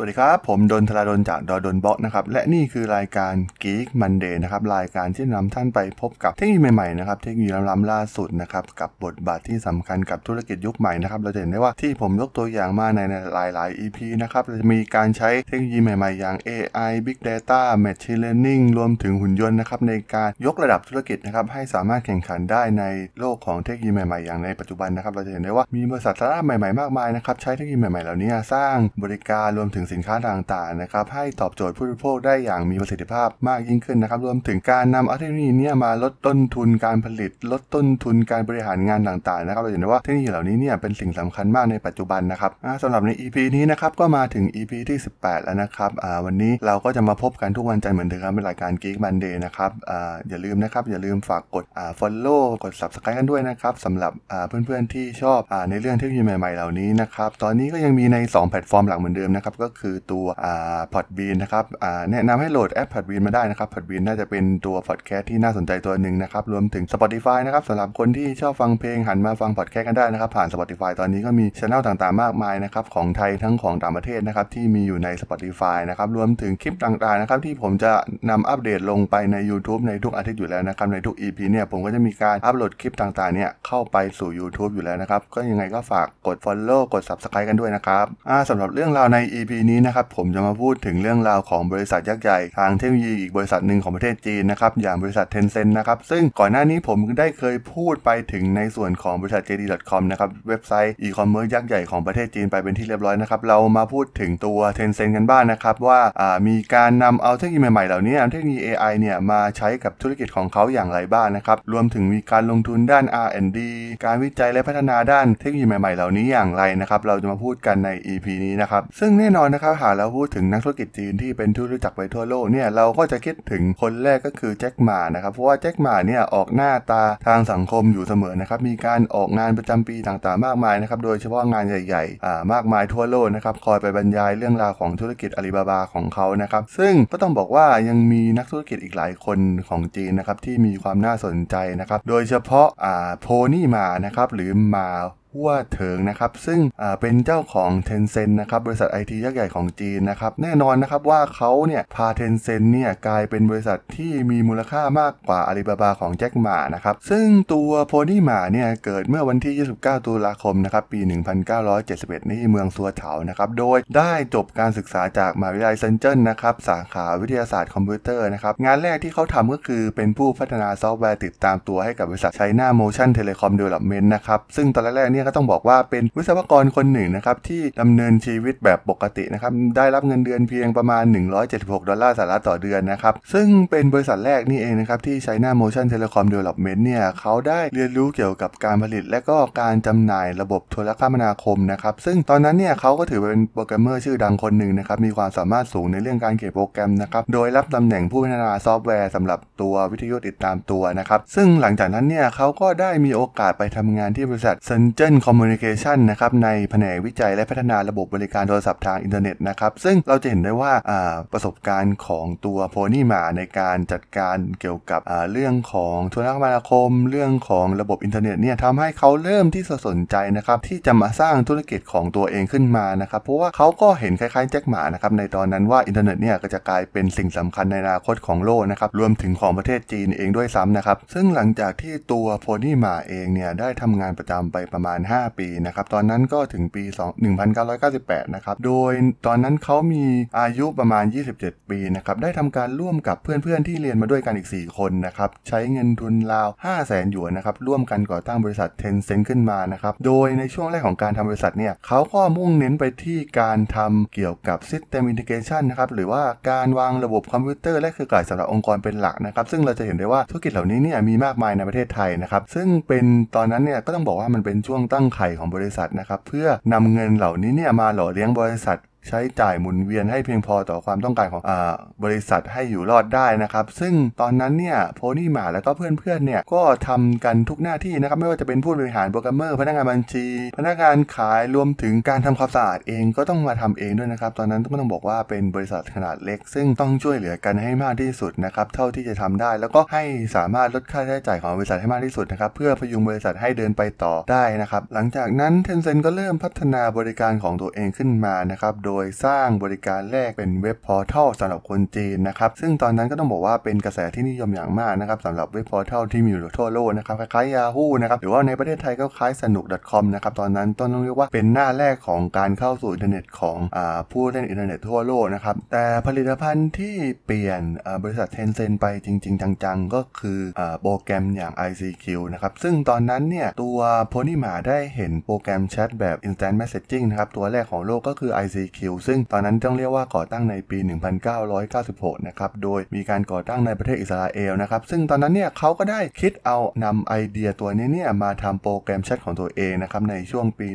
วัสดีครับ ผมดนทราดนจากดอดนบล็อกนะครับ และนี่คือรายการ Geek Monday นะครับ รายการที่นำท่านไปพบกับเทคโนโลยีใหม่ๆนะครับ เทคโนโลยีล้ำๆล่าสุดนะครับ กับบทบาทที่สำคัญกับธุรกิจยุคใหม่นะครับ เราจะเห็นได้ว่าที่ผมยกตัวอย่างมาในหลาย ๆ EP นะครับเราจะมีการใช้เทคโนโลยีใหม่ ๆ อย่าง AI Big Data Machine Learning รวมถึงหุ่นยนต์นะครับในการยกระดับธุรกิจนะครับให้สามารถแข่งขันได้ในโลกของเทคโนโลยีใหม่ ๆ อย่างในปัจจุบันนะครับ เราจะเห็นได้ว่ามีบริษัทสตาร์ทอัพใหม่ ๆ มากมายนะครับใช้เทคโนโลยีใหม่ ๆ เหล่านี้สร้างบริการรวมถึงสินค้าต่างๆนะครับให้ตอบโจทย์ผู้บริโภคได้อย่างมีประสิทธิภาพมากยิ่งขึ้นนะครับรวมถึงการนำเอาเทคโนโลยีเนี้ยมาลดต้นทุนการผลิต ลดต้นทุนการบริหารงานต่างๆนะครับเราเห็นได้ว่าเทคโนโลยีเหล่านี้เนี่ยเป็นสิ่งสำคัญมากในปัจจุบันนะครับสำหรับใน EP นี้นะครับก็มาถึง EP ที่ 18 แล้วนะครับวันนี้เราก็จะมาพบกันทุกวันจันทร์เหมือนเดิมครับเป็นรายการ Geek Monday นะครับออย่าลืมนะครับอย่าลืมฝากกด follow กด subscribe กันด้วยนะครับสำหรับเพื่อนๆที่ชอบอในเรื่องเทคโนโลยีใหม่ๆเหล่านี้นะครับตอนนี้ก็ยังมีใน 2 แพลตฟอร์มหลักเหมือนเดิมนะครับก็คือตัวอ่า Podbean นะครับอ่าแนะนำให้โหลดแอป Podbean มาได้นะครับ Podbean น่าจะเป็นตัวพอดแคสต์ที่น่าสนใจตัวหนึ่งนะครับรวมถึง Spotify นะครับสำหรับคนที่ชอบฟังเพลงหันมาฟังพอดแคสต์กันได้นะครับผ่าน Spotify ตอนนี้ก็มี channel ต่างๆมากมายนะครับของไทยทั้งของต่างประเทศนะครับที่มีอยู่ใน Spotify นะครับรวมถึงคลิปต่างๆนะครับที่ผมจะนำอัปเดตลงไปใน YouTube ในทุกอาทิตย์อยู่แล้วนะครับในทุก EP เนี่ยผมก็จะมีการอัปโหลดคลิปต่างๆเนี่ยเข้าไปสู่ YouTube อยู่แล้วนะครับก็ยังไงก็ฝากกด Follow กด Subscribe กันด้วยนะครับสำหรับเรื่องราวใน EP นนะครับผมจะมาพูดถึงเรื่องราวของบริษัทยักษ์ใหญ่ทางเทคโนโลยีอีกบริษัทหนึ่งของประเทศจีนนะครับอย่างบริษัท Tencent นะครับซึ่งก่อนหน้านี้ผมได้เคยพูดไปถึงในส่วนของบริษัท JD.com นะครับเว็บไซต์อีคอมเมิร์ซยักษ์ใหญ่ของประเทศจีนไปเป็นที่เรียบร้อยนะครับเรามาพูดถึงตัว Tencent กันบ้างนะครับว่ามีการนำเอาเทคโนโลยีใหม่ๆเหล่านี้เทคโนโลยี AI เนี่ยมาใช้กับธุรกิจของเขาอย่างไรบ้างนะครับรวมถึงมีการลงทุนด้าน R&D การวิจัยและพัฒนาด้านเทคโนโลยีใหม่ๆเหล่านี้อย่างไรนะครับเราจะมาพูดกันใน EP นี้นะครับซึ่งแน่นอนนะครับหากเราพูดถึงนักธุรกิจจีนที่เป็นที่รู้จักไปทั่วโลกเนี่ยเราก็จะคิดถึงคนแรกก็คือแจ็คหมานะครับเพราะว่าแจ็คหมาเนี่ยออกหน้าตาทางสังคมอยู่เสมอนะครับมีการออกงานประจำปีต่างๆมากมายนะครับโดยเฉพาะงานใหญ่ๆอ่ามากมายทั่วโลกนะครับคอยไปบรรยายเรื่องราวของธุรกิจอาลีบาบาของเขานะครับซึ่งก็ต้องบอกว่ายังมีนักธุรกิจอีกหลายคนของจีนนะครับที่มีความน่าสนใจนะครับโดยเฉพาะอ่าโพนี่มานะครับหรือมา หัวเถิงนะครับซึ่งเป็นเจ้าของ Tencent นะครับบริษัทไอทียักษ์ใหญ่ของจีนนะครับแน่นอนนะครับว่าเขาเนี่ยพา Tencent เนี่ยกลายเป็นบริษัทที่มีมูลค่ามากกว่าอาลีบาบาของแจ็คหมานะครับซึ่งตัวโพนี่หมาเนี่ยเกิดเมื่อวันที่ 29 ตุลาคมนะครับปี 1971ที่เมืองซัวเถานะครับโดยได้จบการศึกษาจากมหาวิทยาลัยเซินเจิ้นนะครับสาขาวิทยาศาสตร์คอมพิวเตอร์นะครับงานแรกที่เขาทำก็คือเป็นผู้พัฒนาซอฟต์แวร์ติดตามตัวให้กับบริษัท China Motion Telecom Development นะครับซึ่งตอนแรกๆเนี่ยก็ต้องบอกว่าเป็นวิศวกรคนหนึ่งนะครับที่ดำเนินชีวิตแบบปกตินะครับได้รับเงินเดือนเพียงประมาณ 176 ดอลลาร์สหรัฐต่อเดือนนะครับซึ่งเป็นบริษัทแรกนี่เองนะครับที่ China Motion Telecom Development เนี่ยเขาได้เรียนรู้เกี่ยวกับการผลิตและก็การจำหน่ายระบบโทรคมนาคมนะครับซึ่งตอนนั้นเนี่ยเขาก็ถือเป็นโปรแกรมเมอร์ชื่อดังคนหนึ่งนะครับมีความสามารถสูงในเรื่องการเขียนโปรแกรมนะครับโดยรับตำแหน่งผู้พัฒนาซอฟต์แวร์สำหรับตัววิทยุติดตามตัวนะครับซึ่งหลังจากนั้นเนี่ยเขาก็ได้มีโอกาสไปทำงานที่บริษัท Shenzhen Communication นะครับในแผนกวิจัยและพัฒนาระบบบริการโทรศัพท์ทางอินเทอร์เน็ตนะครับซึ่งเราจะเห็นได้ว่าประสบการณ์ของตัวโพนี่มาในการจัดการเกี่ยวกับเรื่องของโทรคมนาคม เรื่องของระบบอินเทอร์เน็ตเนี่ยทำให้เขาเริ่มที่จะสนใจนะครับที่จะมาสร้างธุรกิจของตัวเองขึ้นมานะครับเพราะว่าเขาก็เห็นคล้ายๆแจ็คหมานะครับในตอนนั้นว่าอินเทอร์เน็ตเนี่ยก็จะกลายเป็นสิ่งสำคัญในอนาคตของโลกนะครับรวมถึงของประเทศจีนเองด้วยซ้ำนะครับซึ่งหลังจากที่ตัวโพนี่มาเองเนี่ยได้ทำงานประจำไปประมาณ5 ปีนะครับ ตอนนั้นก็ถึงปี 1998 นะครับ โดยตอนนั้นเขามีอายุประมาณ 27 ปีนะครับ ได้ทำการร่วมกับเพื่อนๆ ที่เรียนมาด้วยกันอีก 4 คนนะครับ ใช้เงินทุนราว 5 0 0แสนหยวนนะครับ ร่วมกันก่อตั้งบริษัท Tencent ขึ้นมานะครับ โดยในช่วงแรกของการทำบริษัทเนี่ยเขาก็มุ่งเน้นไปที่การทำเกี่ยวกับ System Integration นะครับ หรือว่าการวางระบบคอมพิวเตอร์และเครือข่ายสำหรับองค์กรเป็นหลักนะครับ ซึ่งเราจะเห็นได้ว่าธุรกิจเหล่านี้เนี่ยมีมากมายในประเทศไทยนะครับ ซึ่งเป็นตอนนั้นเนี่ยก็ต้องบอกว่ามันเป็นช่วงตั้งไข่ของบริษัทนะครับ เพื่อนำเงินเหล่านี้เนี่ยมาหล่อเลี้ยงบริษัท ใช้จ่ายหมุนเวียนให้เพียงพอต่อความต้องการของอบริษัทให้อยู่รอดได้นะครับ ซึ่งตอนนั้นเนี่ยโพนี่หมาแล้วก็เพื่อนๆเนี่ยก็ทำกันทุกหน้าที่นะครับ ไม่ว่าจะเป็นผู้บริหารโปรแกรมเมอร์พนักงานบัญชี พนักงานขายรวมถึงการทำความสะอาดเองก็ต้องมาทำเองด้วยนะครับ ตอนนั้นก็ต้องบอกว่าเป็นบริษัทขนาดเล็ก ซึ่งต้องช่วยเหลือกันให้มากที่สุดนะครับเท่าที่จะทำได้ แล้วก็ให้สามารถลดค่าใช้จ่ายของบริษัทให้มากที่สุดนะครับเพื่อพยุงบริษัทให้เดินไปต่อได้นะครับหลังจากนั้น Tencent ก็เริ่มพัฒนาบริการของตัวเองขึ้นมานะครับโดยสร้างบริการแรกเป็นเว็บ portal สำหรับคนจีนนะครับซึ่งตอนนั้นก็ต้องบอกว่าเป็นกระแสที่นิยมอย่างมากนะครับสำหรับเว็บ portal ที่มีอยู่ทั่วโลกนะครับคล้ายๆ Yahoo นะครับหรือว่าในประเทศไทยก็คล้ายสนุก .com นะครับตอนนั้นต้องเรียกว่าเป็นหน้าแรกของการเข้าสู่อินเทอร์เน็ตของอผู้เล่นอินเทอร์เน็ตทั่วโลกนะครับแต่ผลิตภัณฑ์ที่เปลี่ยนบริษัทเทนเซ็นไปจริง ๆ จังๆ ก็คือโปรแกรมอย่าง ICQ นะครับซึ่งตอนนั้นเนี่ยตัวโพนี่หมาได้เห็นโปรแกรมแชทแบบ Instant Messaging นะครับตัวแรกของโลกก็คือ ICQ ซึ่งตอนนั้นต้องเรียกว่าก่อตั้งในปี 1996 นะครับโดยมีการก่อตั้งในประเทศอิสราเอลนะครับซึ่งตอนนั้นเนี่ยเขาก็ได้คิดเอานำไอเดียตัวนี้เนี่ยมาทำโปรแกรมแชทของตัวเองนะครับในช่วงปี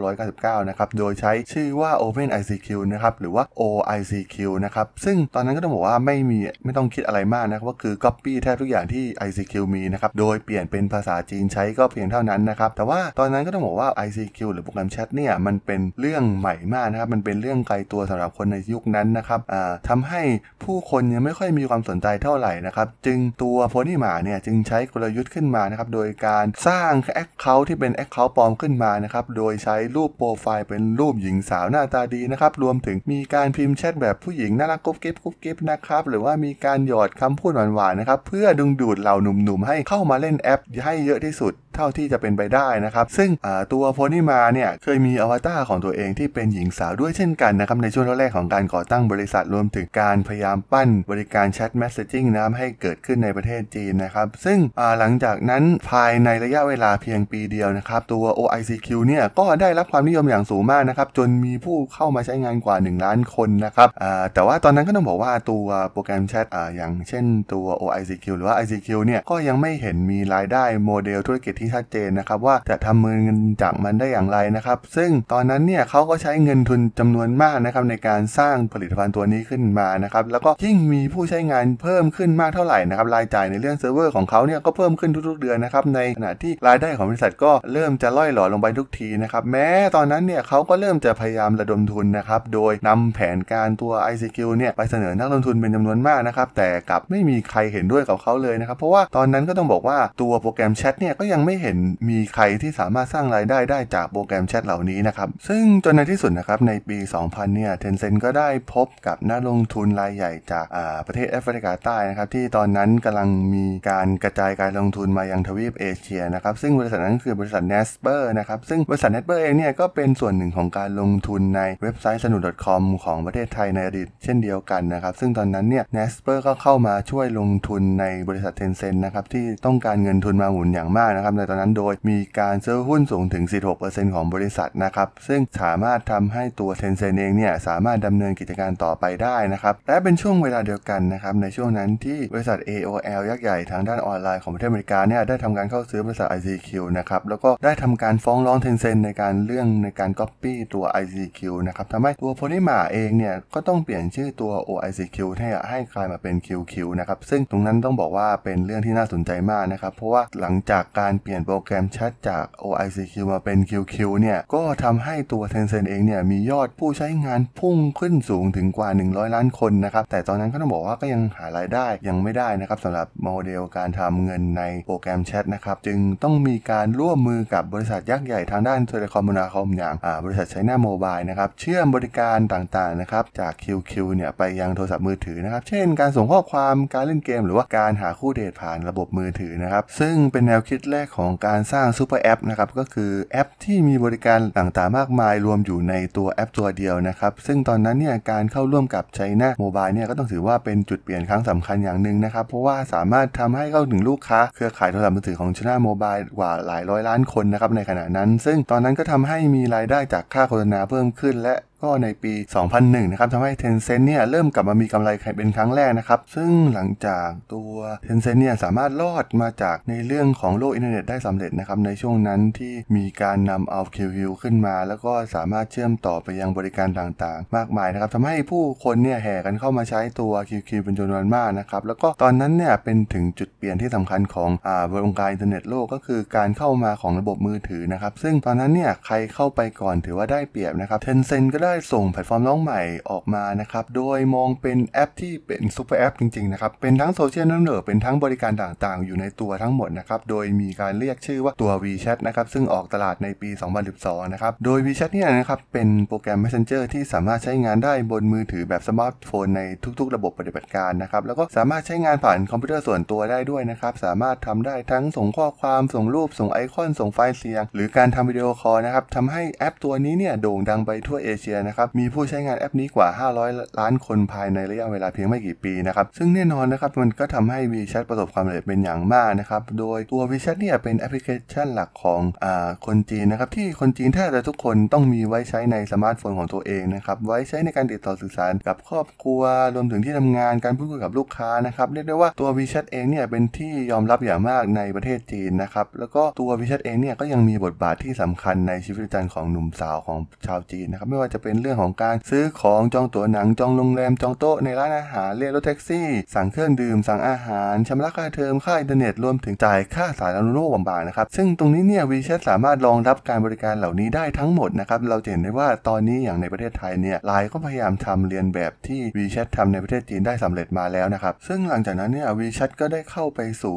1999 นะครับโดยใช้ชื่อว่า Open ICQ นะครับหรือว่า OICQ นะครับซึ่งตอนนั้นก็ต้องบอกว่าไม่มีไม่ต้องคิดอะไรมากนะครับก็คือ Copy แทบทุกอย่างที่ ICQ มีนะครับโดยเปลี่ยนเป็นภาษาจีนใช้ก็เพียงเท่านั้นนะครับแต่ว่าตอนนั้นก็ต้องบอกว่า ICQ หรือโปรแกรมแชทเนี่ยมันเป็นเรื่องใหม่มากนะครับมันเป็นเรื่องไกลตัวสำหรับคนในยุคนั้นนะครับทำให้ผู้คนยังไม่ค่อยมีความสนใจเท่าไหร่นะครับ จึงตัวโพนี่หมาเนี่ยจึงใช้กลยุทธ์ขึ้นมานะครับ โดยการสร้าง account ที่เป็น account ปลอมขึ้นมานะครับ โดยใช้รูปโปรไฟล์เป็นรูปหญิงสาวหน้าตาดีนะครับ รวมถึงมีการพิมพ์แชทแบบผู้หญิงน่ารักกุ๊บกิ๊บกุ๊บกิ๊บนะครับ หรือว่ามีการหยอดคำพูดหวานๆนะครับ เพื่อดึงดูดเหล่าหนุ่มๆให้เข้ามาเล่นแอปให้เยอะที่สุด เท่าที่จะเป็นไปได้นะครับ ซึ่งตัว Pony Ma เนี่ยเคยมีอวตารของตัวเองที่เป็นหญิงสาวด้วยเช่นกันนะครับ ในช่วงแรกของการก่อตั้งบริษัทรวมถึงการพยายามปั้นบริการแชท messaging นะครับให้เกิดขึ้นในประเทศจีนนะครับ ซึ่งหลังจากนั้นภายในระยะเวลาเพียงปีเดียวนะครับ ตัว OICQ เนี่ยก็ได้รับความนิยมอย่างสูงมากนะครับ จนมีผู้เข้ามาใช้งานกว่า 1 ล้านคนนะครับแต่ว่าตอนนั้นก็ต้องบอกว่าตัวโปรแกรมแชทอย่างเช่นตัว OICQ หรือว่า ICQ เนี่ยก็ยังไม่เห็นมีรายได้โมเดลธุรกิจที่ชัดเจนนะครับว่าจะทำเงินจากมันได้อย่างไรนะครับ ซึ่งตอนนั้นเนี่ยเขาก็ใช้เงินทุนจำนวนมากนะครับในการสร้างผลิตภัณฑ์ตัวนี้ขึ้นมานะครับแล้วก็ยิ่งมีผู้ใช้งานเพิ่มขึ้นมากเท่าไหร่นะครับรายจ่ายในเรื่องเซิร์ฟเวอร์ของเขาเนี่ยก็เพิ่มขึ้นทุกๆเดือนนะครับในขณะที่รายได้ของบริษัทก็เริ่มจะร่อยหรอลงไปทุกทีนะครับแม้ตอนนั้นเนี่ยเขาก็เริ่มจะพยายามระดมทุนนะครับโดยนำแผนการตัว ICQ เนี่ยไปเสนอนักลงทุนเป็นจำนวนมากนะครับแต่กลับไม่มีใครเห็นด้วยกับเขาเลยนะครับเพราะว่าตอนนั้นก็ต้องบอกว่าตัวโปรแกรมแชทเนี่ยก็ยังไม่เห็นมีใครที่สามารถสร้างรายได้ได้จากโปรแกรมแชทเหล่านี้นะครับ ซึ่งจนในที่สุดนะครับในปี 2000 เนี่ย Tencent ก็ได้พบกับนักลงทุนรายใหญ่จากประเทศแอฟริกาใต้นะครับที่ตอนนั้นกำลังมีการกระจายการลงทุนมายังทวีปเอเชียนะครับซึ่งบริษัทนั้นคือบริษัท n a s p e r นะครับซึ่งบริษัท n a s p e r เองเนี่ยก็เป็นส่วนหนึ่งของการลงทุนในเว็บไซต์ Sanook.com ของประเทศไทยในอดีตเช่นเดียวกันนะครับซึ่งตอนนั้นเนี่ย n a s p e r ก็เข้ามาช่วยลงทุนในบริษัท Tencent นะครับที่ต้องการเงินทุนมาหมุนอย่างมากนะครับในตอนนั้นโดยมีการซื้อหุ้นสูงถึง 46%ของบริษัทนะครับ ซึ่งสามารถทำให้ตัว Tencent เองเนี่ยสามารถดำเนินกิจการต่อไปได้นะครับ และเป็นช่วงเวลาเดียวกันนะครับในช่วงนั้นที่บริษัท AOL ยักษ์ใหญ่ทางด้านออนไลน์ของประเทศอเมริกาเนี่ยได้ทำการเข้าซื้อบริษัท ICQ นะครับแล้วก็ได้ทำการฟ้องร้อง Tencent ในการเรื่องในการก๊อปปี้ตัว ICQ นะครับทำให้ตัว Pony Ma เองเนี่ยก็ต้องเปลี่ยนชื่อตัว OICQ ให้ให้กลายมาเป็น QQ นะครับซึ่งตรงนั้นต้องบอกว่าเป็นเรื่องที่น่าสนใจมากนะครับเพราะว่าหลังจากการเปลี่ยนี่ยนโปรแกรมแชทจาก OICQ มาเป็น QQ เนี่ย ก็ทำให้ตัว Tencent เองเนี่ย มียอดผู้ใช้งานพุ่งขึ้นสูงถึงกว่า 100 ล้านคนนะครับ แต่ตอนนั้นก็ต้องบอกว่าก็ยังหารายได้ยังไม่ได้นะครับสำหรับโมเดลการทำเงินในโปรแกรมแชทนะครับ จึงต้องมีการร่วมมือกับบริษัทยักษ์ใหญ่ทางด้านโทรคมนาคมอย่างบริษัท China Mobile นะครับ เชื่อมบริการต่างๆนะครับจาก QQ เนี่ยไปยังโทรศัพท์มือถือนะครับ เช่น การส่งข้อความ การเล่นเกม หรือว่าการหาคู่เดทผ่านระบบมือถือนะครับ ซึ่งเป็นแนวคิดแรกของของการสร้าง super app นะครับก็คือแอปที่มีบริการต่างๆมากมายรวมอยู่ในตัวแอปตัวเดียวนะครับซึ่งตอนนั้นเนี่ยการเข้าร่วมกับ China Mobile เนี่ยก็ต้องถือว่าเป็นจุดเปลี่ยนครั้งสำคัญอย่างหนึ่งนะครับ เพราะว่าสามารถทำให้เข้าถึงลูกค้า เครือข่ายโทรศัพท์มือถือของ China Mobile กว่าหลายร้อยล้านคนนะครับในขณะนั้น ซึ่งตอนนั้นก็ทำให้มีรายได้จากค่าโฆษณาเพิ่มขึ้น และ ก็ในปี 2001 นะครับทำให้ Tencent เนี่ยเริ่มกลับมามีกำไรเป็นครั้งแรกนะครับ ซึ่งหลังจากตัว Tencent เนี่ยสามารถรอดมาจากในเรื่องของโลกอินเทอร์เน็ตได้สำเร็จนะครับ ในช่วงนั้นที่มีการนำเอา QQ ขึ้นมา แล้วก็สามารถเชื่อมต่อไปยังบริการต่างๆ มากมายนะครับทำให้ผู้คนเนี่ยแห่กันเข้ามาใช้ตัว QQ เป็นจำนวนมากนะครับแล้วก็ตอนนั้นเนี่ยเป็นถึงจุดเปลี่ยนที่สำคัญของอ่าวงการอินเทอร์เน็ตโลกก็คือการเข้ามาของระบบมือถือนะครับซึ่งตอนนั้นเนี่ยใครเข้าไปก่อนถือว่าได้เปรียบนะครับ Tencent ก็ได้ได้ส่งแพลตฟอร์มน้องใหม่ออกมานะครับ โดยมองเป็นแอปที่เป็น super app จริงๆนะครับ เป็นทั้งโซเชียลเน็ตเวิร์กเป็นทั้งบริการต่างๆ อยู่ในตัวทั้งหมดนะครับ โดยมีการเรียกชื่อว่าตัว WeChat นะครับ ซึ่งออกตลาดในปี 2012 นะครับ โดย WeChat เนี่ยนะครับ เป็นโปรแกรม Messenger ที่สามารถใช้งานได้บนมือถือแบบสมาร์ทโฟนในทุกๆ ระบบปฏิบัติการนะครับ แล้วก็สามารถใช้งานผ่านคอมพิวเตอร์ส่วนตัวได้ด้วยนะครับ สามารถทำได้ทั้งส่งข้อความส่งรูปส่งไอคอนส่งไฟล์เสียง หรือการทำวิดีโอคอลนะครับทำให้แอปตัวนี้เนี่ยโด่งดังไปทั่วเอเชียนะครับ มีผู้ใช้งานแอปนี้กว่า 500 ล้านคนภายในระยะเวลาเพียงไม่กี่ปีนะครับ ซึ่งแน่นอนนะครับมันก็ทำให้ WeChat ประสบความสำเร็จเป็นอย่างมากนะครับ โดยตัว WeChat เนี่ยเป็นแอปพลิเคชันหลักของอคนจีนนะครับที่คนจีนแทบจะทุกคนต้องมีไว้ใช้ในสมาร์ทโฟนของตัวเองนะครับ ไว้ใช้ในการติดต่อสื่อสารกับครอบครัว รวมถึงที่ทำงานการพูดคุยกับลูกค้านะครับเรียกได้ว่าตัว WeChat เองเนี่ยเป็นที่ยอมรับอย่างมากในประเทศจีนนะครับแล้วก็ตัว WeChat เองเนี่ยก็ยังมีบทบาทที่สำคัญในชีวิตประจำวันของหนุ่มสาวของชาวจีนนะครับไม่ว่าจะเป็นเรื่องของการซื้อของจองตั๋วหนังจองโรงแรมจองโต๊ะในร้านอาหารเรียกรถแท็กซี่ สั่งเครื่องดื่มสั่งอาหารชำระค่าเทอมค่าอินเทอร์เน็ตรวมถึงจ่ายค่าสาธารณูปโภคต่างๆนะครับซึ่งตรงนี้เนี่ย WeChat สามารถรองรับการบริการเหล่านี้ได้ทั้งหมดนะครับเราจะเห็นได้ว่าตอนนี้อย่างในประเทศไทยเนี่ยไลน์ก็พยายามทำเลียนแบบที่ WeChat ทำในประเทศจีนได้สำเร็จมาแล้วนะครับซึ่งหลังจากนั้นเนี่ย WeChat ก็ได้เข้าไปสู่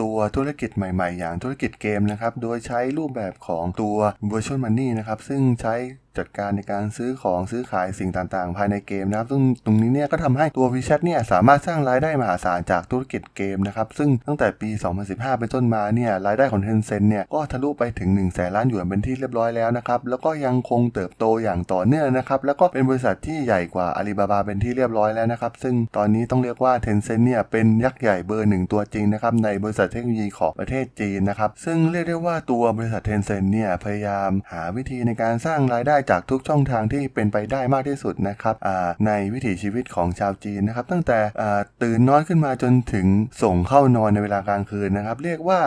ตัวธุรกิจใหม่ๆ อย่างธุรกิจเกมนะครับโดยใช้รูปแบบของตัว Virtual Money นะครับซึ่งใช้ จัดการในการซื้อของซื้อขายสิ่งต่างๆ ภายในเกมนะครับ ซึ่งตรงนี้เนี่ยก็ทำให้ตัว WeChat เนี่ยสามารถสร้างรายได้มหาศาลจากธุรกิจเกมนะครับ ซึ่งตั้งแต่ปี 2015 เป็นต้นมาเนี่ยรายได้ของ Tencent เนี่ยก็ทะลุไปถึง1 0 0 0 0แสนล้านหยวนเป็นที่เรียบร้อยแล้วนะครับ แล้วก็ยังคงเติบโตอย่างต่อเนื่องนะครับ แล้วก็เป็นบริษัทที่ใหญ่กว่า Alibaba เป็นที่เรียบร้อยแล้วนะครับ ซึ่งตอนนี้ต้องเรียกว่า Tencent เนี่ยเป็นยักษ์ใหญ่เบอร์หนึ่งตัวจริงนะครับในบริษัทเทคโนโลยีของประเทศจีนนะครับ ซึ่งเรียกได้ว่าตัวบริษัท Tencent เนี่ยพยายามหาวิธีในการสร้างรายได้จากทุกช่องทางที่เป็นไปได้มากที่สุดนะครับในวิถีชีวิตของชาวจีนนะครับตั้งแต่ตื่นนอนขึ้นมาจนถึงส่งเข้านอนในเวลากลางคืนนะครับ เรียกว่า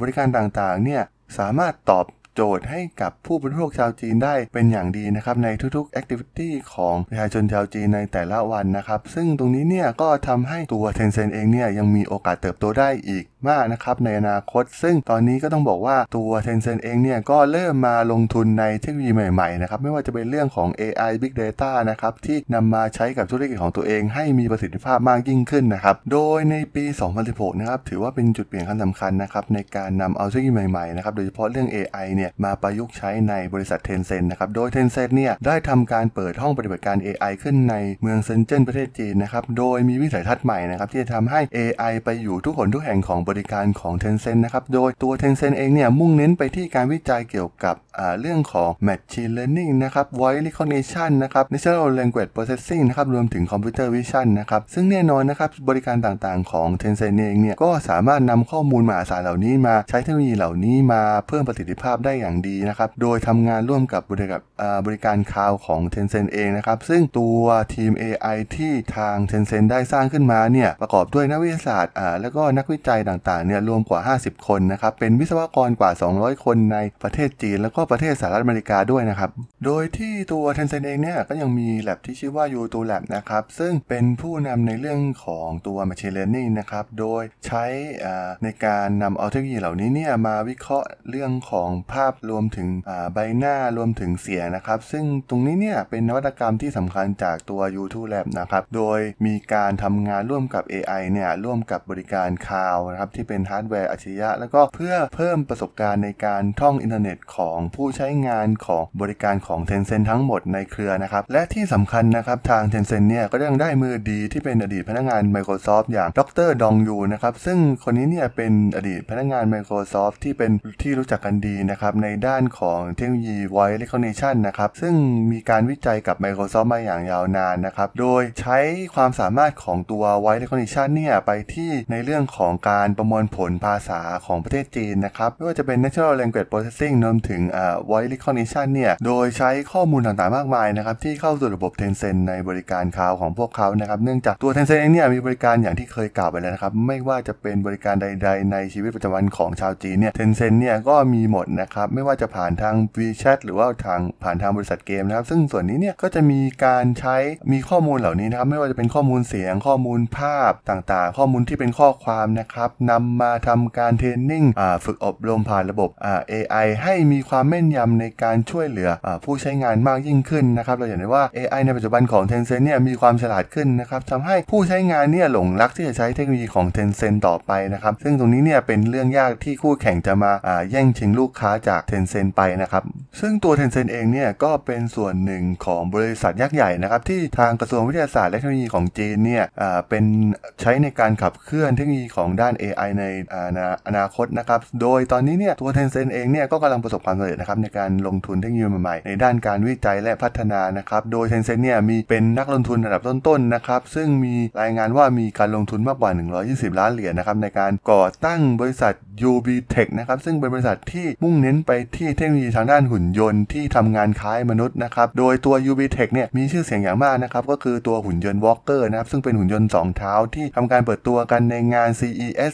บริการต่างๆเนี่ยสามารถตอบ โจทย์ให้กับผู้บริโภคชาวจีนได้เป็นอย่างดีนะครับในทุกๆแอคทิวิตี้ของประชาชนชาวจีนในแต่ละวันนะครับ ซึ่งตรงนี้เนี่ยก็ทำให้ตัว Tencent เองเนี่ยยังมีโอกาสเติบโตได้อีกมากนะครับในอนาคต ซึ่งตอนนี้ก็ต้องบอกว่าตัว Tencent เองเนี่ยก็เริ่มมาลงทุนในเทคโนโลยีใหม่ๆนะครับไม่ว่าจะเป็นเรื่องของ AI Big Data นะครับที่นำมาใช้กับธุรกิจของตัวเอง ให้มีประสิทธิภาพมากยิ่งขึ้นนะครับโดยในปี 2016 นะครับถือว่าเป็นจุดเปลี่ยนครั้งสำคัญนะครับในการนำเอาเทคโนโลยีใหม่ๆนะครับโดยเฉพาะเรื่อง AI เนี่ยมาประยุกต์ใช้ในบริษัท Tencent นะครับ โดย Tencent เนี่ยได้ทำการเปิดห้องปฏิบัติการ AI ขึ้นในเมืองเซนเจิ้นประเทศจีนนะครับ โดยมีวิสัยทัศน์ใหม่นะครับที่จะทำให้ AI ไปอยู่ทุกคนทุกแห่งของบริการของ Tencent นะครับ โดยตัว Tencent เองเนี่ยมุ่งเน้นไปที่การวิจัยเกี่ยวกับเรื่องของ Machine Learning นะครับ Voice Recognition นะครับ Natural Language Processing นะครับ รวมถึง Computer Vision นะครับ ซึ่งแน่นอนนะครับ บริการต่างๆของ Tencent เองเนี่ย ก็สามารถนำข้อมูลมหาศาลเหล่านี้มาใช้เทคโนโลยีเหล่านี้มาเพิ่มประสิทธิภาพได้อย่างดีนะครับ โดยทำงานร่วมกับบริการบริการคลาวของ Tencent เองนะครับ ซึ่งตัวทีม AI ที่ทาง Tencent ได้สร้างขึ้นมาเนี่ยประกอบด้วยนักวิทยาศาสตร์แล้วก็นักวิจัยต่างๆเนี่ยรวมกว่า 50 คนนะครับ เป็นวิศวกรกว่า 200 คนในประเทศจีน แล้วก็ประเทศสหรัฐอเมริกาด้วยนะครับ โดยที่ตัว Tencent เองเนี่ยก็ยังมี lab ที่ชื่อว่า U2 Lab นะครับ ซึ่งเป็นผู้นำในเรื่องของตัว Machine Learning นะครับ โดยใช้ในการนำเอาเทคโนโลยีเหล่านี้เนี่ยมาวิเคราะห์เรื่องของภาพรวมถึงใบหน้ารวมถึงเสียงนะครับ ซึ่งตรงนี้เนี่ยเป็นนวัตกรรมที่สำคัญจากตัว YouTu Lab นะครับ โดยมีการทำงานร่วมกับ AI เนี่ยร่วมกับบริการคาวนะครับที่เป็นฮาร์ดแวร์อัจฉริยะ แล้วก็เพื่อเพิ่มประสบการณ์ในการท่องอินเทอร์เน็ตของผู้ใช้งานของบริการของ Tencent ทั้งหมดในเครือนะครับ และที่สำคัญนะครับทาง Tencent เนี่ยก็ยังได้มือดีที่เป็นอดีตพนักงาน Microsoft อย่างดรดองยูนะครับซึ่งคนนี้เนี่ยเป็นอดีตพนักงาน Microsoft ที่เป็นที่รู้จักกันดีนะครับในด้านของเทคโนโลยี Voice Recognition นะครับซึ่งมีการวิจัยกับ Microsoft มาอย่างยาวนานนะครับโดยใช้ความสามารถของตัว Voice Recognition เนี่ยไปที่ในเรื่องของการประมวลผลภาษาของประเทศจีนนะครับไม่ว่าจะเป็น Natural Language Processing รวมถึงอ่า Voice Recognition เนี่ยโดยใช้ข้อมูลต่างๆมากมายนะครับที่เข้าสู่ระบบ Tencent ในบริการคลาวของพวกเขานะครับเนื่องจากตัว Tencent เองเนี่ยมีบริการอย่างที่เคยกล่าวไปแล้วนะครับไม่ว่าจะเป็นบริการใด ๆ ในชีวิตประจำวันของชาวจีนเนี่ย Tencent เนี่ยก็มีหมดนะครับไม่ว่าจะผ่านทาง WeChat หรือว่าทางผ่านทางบริษัทเกมนะครับ ซึ่งส่วนนี้เนี่ยก็จะมีการใช้มีข้อมูลเหล่านี้นะครับ ไม่ว่าจะเป็นข้อมูลเสียงข้อมูลภาพต่างๆ ข้อมูลที่เป็นข้อความนะครับนำมาทำการเทรนนิ่งฝึกอบรมผ่านระบบ AI ให้มีความแม่นยำในการช่วยเหลืออผู้ใช้งานมากยิ่งขึ้นนะครับ เราเห็นได้ว่า AI ในปัจจุบันของ Tencent เนี่ยมีความฉลาดขึ้นนะครับทำให้ผู้ใช้งานเนี่ยหลงรักที่จะใช้เทคโนโลยีของ Tencent ต่อไปนะครับ ซึ่งตรงนี้เนี่ยเป็นเรื่องยากที่คู่แข่งจะมาอ่าแย่งชิงลูกค้าจาก Tencent ไปนะครับ ซึ่งตัว Tencent เองเนี่ยก็เป็นส่วนหนึ่งของบริษัทยักษ์ใหญ่นะครับ ที่ทางกระทรวงวิทยาศาสตร์และเทคโนโลยีของจีนเนี่ยเป็นใช้ในการขับเคลื่อนเทคโนโลยีของด้าน AI ในอนาอนาคตนะครับ โดยตอนนี้เนี่ยตัว Tencent เองเนี่ยก็กำลังประสบความสำเร็จนะครับในการลงทุนเทคโนโลยีใหม่ๆในด้านการวิจัยและพัฒนานะครับ โดย Tencent เนี่ยมีเป็นนักลงทุนระดับต้นๆนะครับ ซึ่งมีรายงานว่ามีการลงทุนมากกว่า 120 ล้านเหรียญนะครับในการก่อตั้งบริษัท UB Tech นะครับซึ่งเป็นบริษัทที่มุ่งเน้นไปที่เทคโนโลยีทางด้านหุ่นยนต์ที่ทำงานคล้ายมนุษย์นะครับ โดยตัว UB Tech เนี่ยมีชื่อเสียงอย่างมากนะครับ ก็คือตัวหุ่นยนต์ Walker นะครับ ซึ่งเป็นหุ่นยนต์ 2 เท้าที่ทำการเปิดตัวกันในงาน CES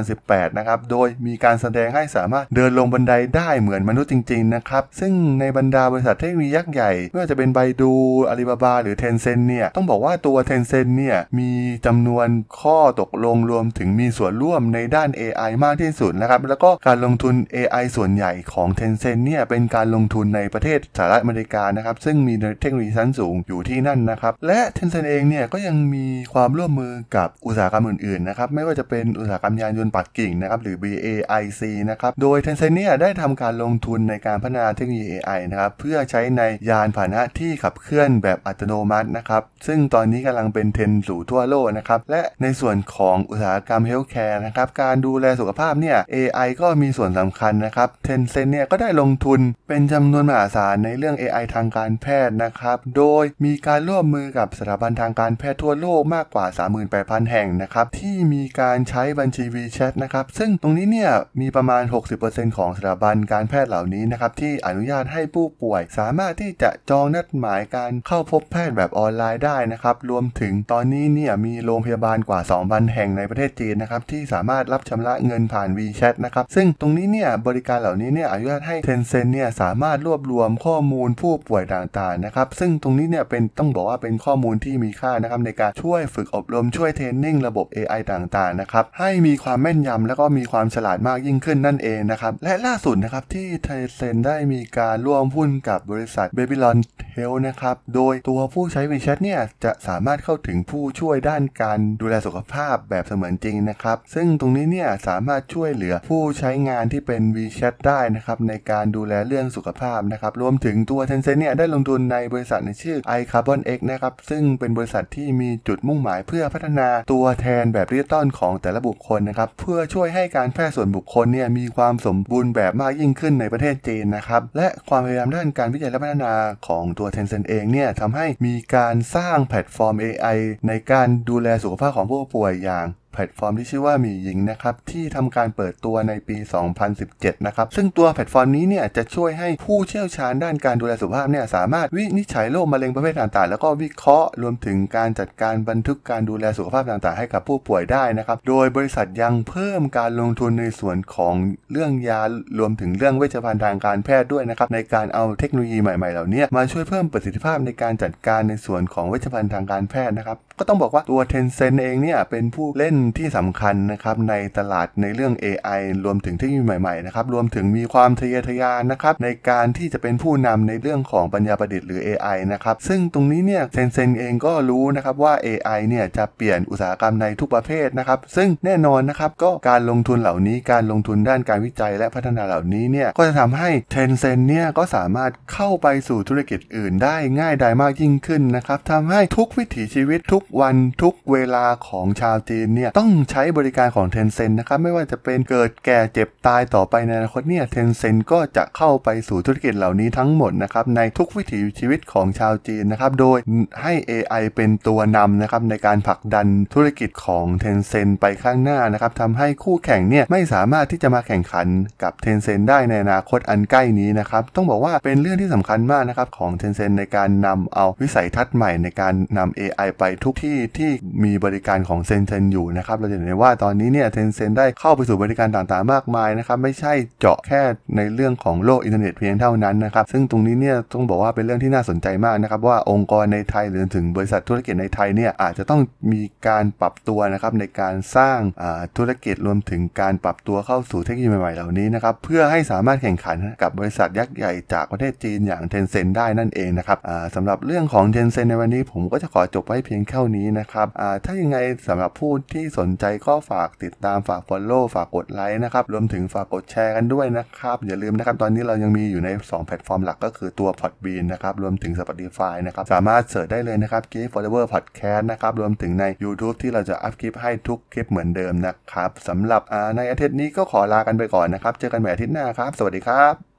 2018 นะครับ โดยมีการแสดงให้สามารถเดินลงบันไดได้เหมือนมนุษย์จริง ๆ นะครับ ซึ่งในบรรดาบริษัทเทคโนโลยียักษ์ใหญ่ไม่ว่าจะเป็นไบดูอาลีบาบาหรือ Tencent เนี่ยต้องบอกว่าตัว Tencent เนี่ยมีจำนวนข้อตกลงรวมถึงมีส่วนร่วมในด้าน AI มากที่สุดนะครับแล้วก็การลงทุน AI ส่วนใหญ่ของ Tencent เนี่ยเป็นการลงทุนในประเทศสหรัฐอเมริกานะครับซึ่งมีเทคโนโลยีชั้นสูงอยู่ที่นั่นนะครับและ Tencent เองเนี่ยก็ยังมีความร่วมมือกับอุตสาหกรรมอื่นๆนะครับไม่ว่าจะเป็นอุตสาหกรรมยานยนต์ปักกิ่งนะครับหรือ BAIC นะครับโดย Tencent เนี่ยได้ทำการลงทุนในการพัฒนาเทคโนโลยี AI นะครับเพื่อใช้ในยานพาหนะที่ขับเคลื่อนแบบอัตโนมัตินะครับซึ่งตอนนี้กำลังเป็นเทรนด์สู่ทั่วโลกนะครับและในส่วนของอุตสาหกรรม healthcare นะครับการดูแลสุขภาพเนี่ย AI ก็มีส่วนสำคัญนะครับ Ten เนี่ยก็ได้ลงทุนเป็นจำนวนมหาศาลในเรื่อง AI ทางการแพทย์นะครับ โดยมีการร่วมมือกับสถาบันทางการแพทย์ทั่วโลกมากกว่า 38,000 แห่งนะครับที่มีการใช้บัญชี WeChat นะครับซึ่งตรงนี้เนี่ยมีประมาณ 60%ของสถาบันการแพทย์เหล่านี้นะครับที่อนุญาตให้ผู้ป่วย สามารถที่จะจองนัดหมายการเข้าพบแพทย์แบบออนไลน์ได้นะครับรวมถึงตอนนี้เนี่ยมีโรงพยาบาลกว่า 2,000 แห่งในประเทศจีนนะครับที่สามารถรับชำระเงินผ่าน WeChat นะครับซึ่งตรงนี้เนี่ยบริการเหล่านี้เนี่ยอนุญาตให้ Tencent เนี่ยสามารถรวบรวมข้อมูลผู้ป่วยต่างๆนะครับซึ่งตรงนี้เนี่ยเป็นต้องบอกว่าเป็นข้อมูลที่มีค่านะครับในการช่วยฝึกอบรมช่วยเทรนนิ่งระบบ AI ต่างๆนะครับให้มีความแม่นยำแล้วก็มีความฉลาดมากยิ่งขึ้นนั่นเองนะครับและล่าสุดนะครับที่ Tencent ได้มีการร่วมหุ้นกับบริษัท Babylon Health นะครับ โดยตัวผู้ใช้ WeChat เนี่ยจะสามารถเข้าถึงผู้ช่วยด้านการดูแลสุขภาพแบบเสมือนจริงนะครับ ซึ่งตรงนี้เนี่ยสามารถช่วยเหลือผู้ใช้งานที่เป็น WeChat ได้นะครับในการดูแลเรื่องสุขภาพนะครับ รวมถึงตัว Tencent เนี่ยได้ลงทุนในบริษัทในชื่อ iCarbon X นะครับ ซึ่งเป็นบริษัทที่มีจุดมุ่งหมายเพื่อพัฒนาตัวแทนแบบดิจิตอลของแต่ละบุคคลนะครับ เพื่อช่วยให้การแพทย์ส่วนบุคคลเนี่ยมีความสมบูรณ์แบบมากยิ่งขึ้นในประเทศจีนนะครับ และความพยายามด้านการวิจัยและพัฒนาของตัวัว Tencent เองเนี่ยทำให้มีการสร้างแพลตฟอร์ม AI ในการดูแลสุขภาพของผู้ป่วยอย่าง แพลตฟอร์มที่ชื่อว่า Miying นะครับที่ทำการเปิดตัวในปี 2017 นะครับ ซึ่งตัวแพลตฟอร์มนี้เนี่ยจะช่วยให้ผู้เชี่ยวชาญด้านการดูแลสุขภาพเนี่ยสามารถวินิจฉัยโรคมะเร็งประเภทต่างๆ แล้วก็วิเคราะห์รวมถึงการจัดการบันทึกการดูแลสุขภาพต่างๆ ให้กับผู้ป่วยได้นะครับ โดยบริษัทยังเพิ่มการลงทุนในส่วนของเรื่องยารวมถึงเรื่องเวชภัณฑ์ทางการแพทย์ด้วยนะครับในการเอาเทคโนโลยีใหม่ๆ เหล่านี้มาช่วยเพิ่มประสิทธิภาพในการจัดการในส่วนของเวชภัณฑ์ทางการแพทย์นะครับก็ต้องบอกว่าตัว Tencent เองเนี่ยเป็นผู้เล่นที่สำคัญนะครับในตลาดในเรื่อง AI รวมถึงเทคโนโลยีใหม่ๆนะครับรวมถึงมีความทะเยอทะยานนะครับในการที่จะเป็นผู้นำในเรื่องของปัญญาประดิษฐ์หรือ AI นะครับซึ่งตรงนี้เนี่ย Tencent เองก็รู้นะครับว่า AI เนี่ยจะเปลี่ยนอุตสาหกรรมในทุกประเภทนะครับซึ่งแน่นอนนะครับก็การลงทุนเหล่านี้การลงทุนด้านการวิจัยและพัฒนาเหล่านี้เนี่ยก็จะทำให้ Tencent เนี่ยก็สามารถเข้าไปสู่ธุรกิจอื่น ได้ง่ายดายมากยิ่งขึ้นนะครับทำให้ทุกวิถีชีวิตทุกวันทุกเวลาของชาวจีนเนี่ยต้องใช้บริการของ Tencent นะครับไม่ว่าจะเป็นเกิดแก่เจ็บตายต่อไปในอนาคตเนี่ย Tencent ก็จะเข้าไปสู่ธุรกิจเหล่านี้ทั้งหมดนะครับในทุกวิถีชีวิตของชาวจีนนะครับโดยให้ AI เป็นตัวนำนะครับในการผลักดันธุรกิจของ Tencent ไปข้างหน้านะครับทำให้คู่แข่งเนี่ยไม่สามารถที่จะมาแข่งขันกับ Tencent ได้ในอนาคตอันใกล้นี้นะครับต้องบอกว่าเป็นเรื่องที่สำคัญมากนะครับของ Tencent ในการนำเอาวิสัยทัศน์ใหม่ในการนำ AI ไปทุกที่ที่มีบริการของ Tencent อยู่นะครับเราจะเห็นได้ว่าตอนนี้เนี่ย Tencent ได้เข้าไปสู่บริการต่างๆ มากมายนะครับไม่ใช่เจาะแค่ในเรื่องของโลกอินเทอร์เน็ตเพียงเท่านั้นนะครับซึ่งตรงนี้เนี่ยต้องบอกว่าเป็นเรื่องที่น่าสนใจมากนะครับว่าองค์กรในไทยหรือถึงบริษัทธุรกิจในไทยเนี่ยอาจจะต้องมีการปรับตัวนะครับในการสร้างธุรกิจรวมถึงการปรับตัวเข้าสู่เทคโนโลยีใหม่ๆเหล่านี้นะครับเพื่อให้สามารถแข่งขันกับบริษัทยักษ์ใหญ่จากประเทศจีนอย่าง Tencent ได้นั่นเองนะครับสำหรับเรื่องของ Tencent ในวันนี้ผมก็จะขอจบไว้เพียงแค่นี้นะครับถ้ายังไงสำหรับผู้ที่สนใจก็ฝากติดตามฝาก Follow ฝากกดไลค์นะครับรวมถึงฝากกดแชร์กันด้วยนะครับอย่าลืมนะครับตอนนี้เรายังมีอยู่ใน 2 แพลตฟอร์มหลักก็คือตัว Podbean นะครับรวมถึง Spotify นะครับสามารถ search ได้เลยนะครับ Geek Forever Podcast นะครับรวมถึงใน YouTube ที่เราจะอัพคลิปให้ทุกคลิปเหมือนเดิมนะครับสำหรับในอาทิตย์นี้ก็ขอลากันไปก่อนนะครับ เจอกันใหม่อาทิตย์หน้าครับ สวัสดีครับ